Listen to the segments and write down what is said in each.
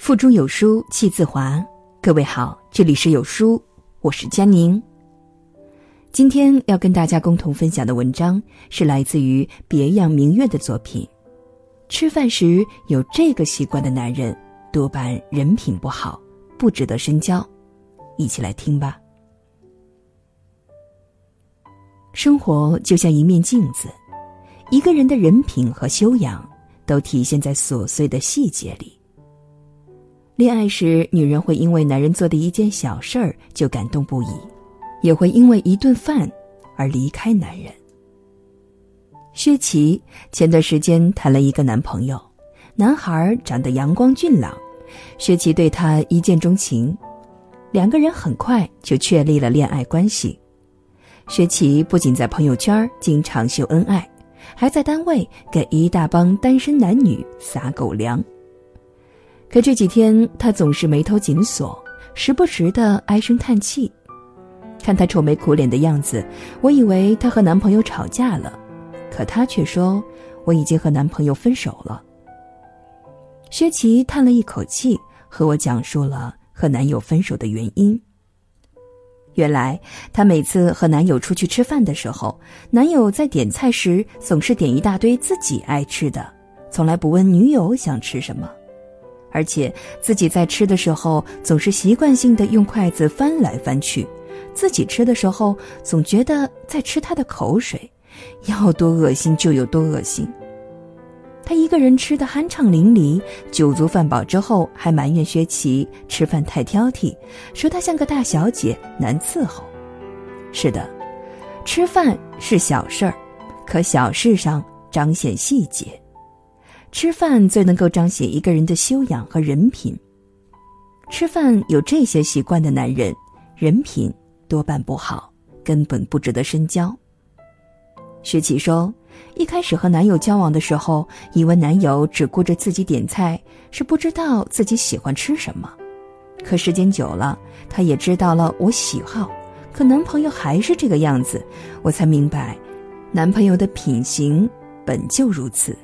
腹中有书气自华。各位好，这里是有书，我是佳宁。今天要跟大家共同分享的文章是来自于别样明月的作品。吃饭时有这个习惯的男人，多半人品不好，不值得深交。一起来听吧。生活就像一面镜子，一个人的人品和修养都体现在琐碎的细节里。恋爱时，女人会因为男人做的一件小事儿就感动不已，也会因为一顿饭而离开男人。薛琪前段时间谈了一个男朋友，男孩长得阳光俊朗，薛琪对他一见钟情，两个人很快就确立了恋爱关系。薛琪不仅在朋友圈经常秀恩爱，还在单位给一大帮单身男女撒狗粮。可这几天，她总是眉头紧锁，时不时的唉声叹气。看她愁眉苦脸的样子，我以为她和男朋友吵架了，可她却说我已经和男朋友分手了。薛琪叹了一口气，和我讲述了和男友分手的原因。原来，她每次和男友出去吃饭的时候，男友在点菜时总是点一大堆自己爱吃的，从来不问女友想吃什么。而且自己在吃的时候，总是习惯性的用筷子翻来翻去；自己吃的时候，总觉得在吃他的口水，要多恶心就有多恶心。他一个人吃的酣畅淋漓，酒足饭饱之后，还埋怨薛琪吃饭太挑剔，说他像个大小姐，难伺候。是的，吃饭是小事儿，可小事上彰显细节。吃饭最能够彰显一个人的修养和人品。吃饭有这些习惯的男人，人品多半不好，根本不值得深交。薛琪说，一开始和男友交往的时候，以为男友只顾着自己点菜，是不知道自己喜欢吃什么。可时间久了，他也知道了我喜好，可男朋友还是这个样子，我才明白，男朋友的品行本就如此。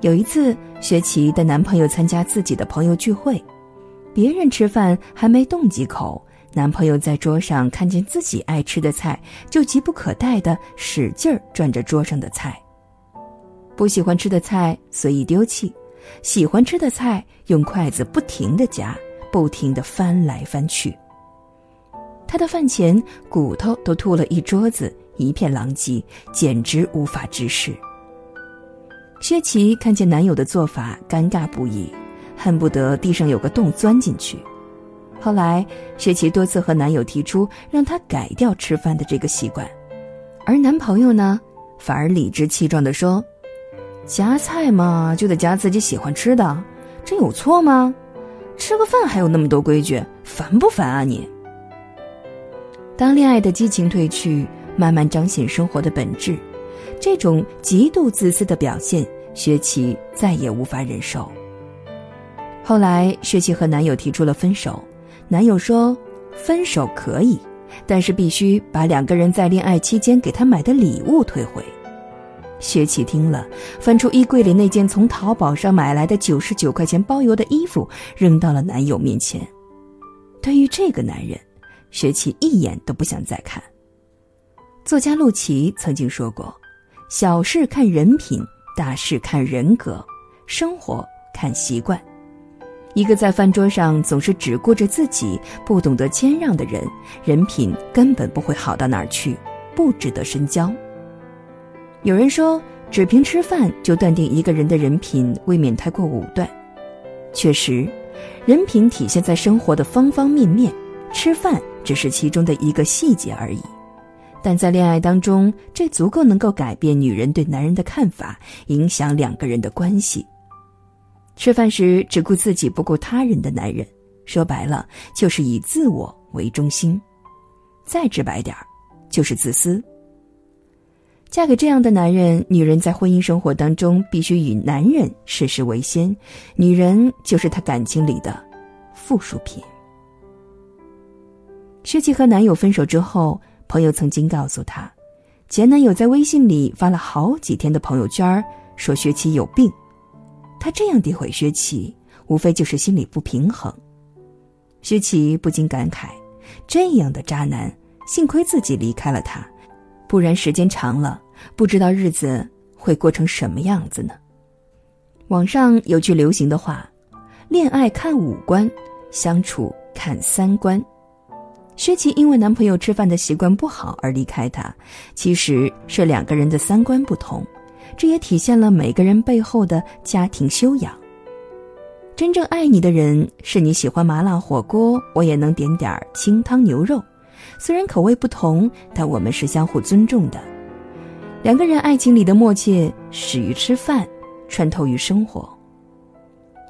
有一次，薛琪的男朋友参加自己的朋友聚会，别人吃饭还没动几口，男朋友在桌上看见自己爱吃的菜，就急不可待的使劲儿转着桌上的菜。不喜欢吃的菜随意丢弃，喜欢吃的菜用筷子不停的夹，不停的翻来翻去。他的饭前骨头都吐了一桌子，一片狼藉，简直无法直视。薛琪看见男友的做法，尴尬不已，恨不得地上有个洞钻进去。后来，薛琪多次和男友提出让他改掉吃饭的这个习惯，而男朋友呢，反而理直气壮地说：“夹菜嘛，就得夹自己喜欢吃的，这有错吗？吃个饭还有那么多规矩，烦不烦啊你？”当恋爱的激情褪去，慢慢彰显生活的本质。这种极度自私的表现，薛琪再也无法忍受。后来，薛琪和男友提出了分手，男友说：“分手可以，但是必须把两个人在恋爱期间给他买的礼物退回。”薛琪听了，翻出衣柜里那件从淘宝上买来的九十九块钱包邮的衣服，扔到了男友面前。对于这个男人，薛琪一眼都不想再看。作家陆琪曾经说过。小事看人品，大事看人格，生活看习惯。一个在饭桌上总是只顾着自己、不懂得谦让的人，人品根本不会好到哪儿去，不值得深交。有人说，只凭吃饭就断定一个人的人品，未免太过武断。确实，人品体现在生活的方方面面，吃饭只是其中的一个细节而已。但在恋爱当中，这足够能够改变女人对男人的看法，影响两个人的关系。吃饭时只顾自己不顾他人的男人，说白了就是以自我为中心。再直白点儿，就是自私。嫁给这样的男人，女人在婚姻生活当中必须以男人事事为先，女人就是他感情里的附属品。薛琪和男友分手之后。朋友曾经告诉她，前男友在微信里发了好几天的朋友圈，说薛琪有病。她这样诋毁薛琪，无非就是心里不平衡。薛琪不禁感慨：这样的渣男，幸亏自己离开了他，不然时间长了，不知道日子会过成什么样子呢？网上有句流行的话：“恋爱看五官，相处看三观。”薛琪因为男朋友吃饭的习惯不好而离开他，其实是两个人的三观不同，这也体现了每个人背后的家庭修养。真正爱你的人，是你喜欢麻辣火锅，我也能点点清汤牛肉。虽然口味不同，但我们是相互尊重的。两个人爱情里的默契始于吃饭，穿透于生活。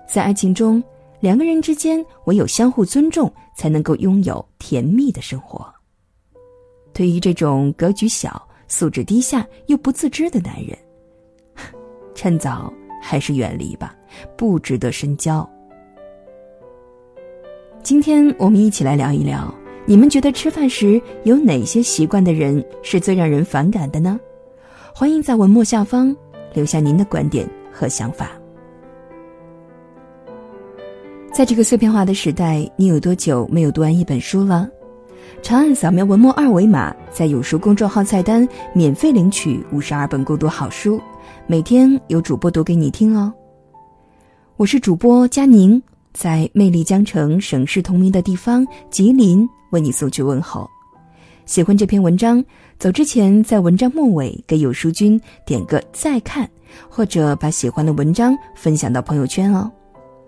在爱情中。两个人之间唯有相互尊重，才能够拥有甜蜜的生活。对于这种格局小、素质低下又不自知的男人，趁早还是远离吧，不值得深交。今天我们一起来聊一聊，你们觉得吃饭时有哪些习惯的人是最让人反感的呢？欢迎在文末下方留下您的观点和想法。在这个碎片化的时代，你有多久没有读完一本书了？长按扫描文末二维码，在有书公众号菜单免费领取五十二本共读好书，每天有主播读给你听哦。我是主播佳宁，在魅力江城、省市同名的地方吉林为你送去问候。喜欢这篇文章，走之前在文章末尾给有书君点个再看，或者把喜欢的文章分享到朋友圈哦。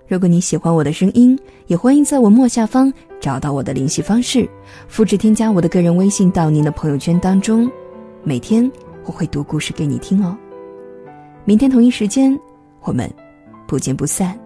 如果你喜欢我的声音，也欢迎在文末下方找到我的联系方式，复制添加我的个人微信到您的朋友圈当中。每天我会读故事给你听哦。明天同一时间，我们不见不散。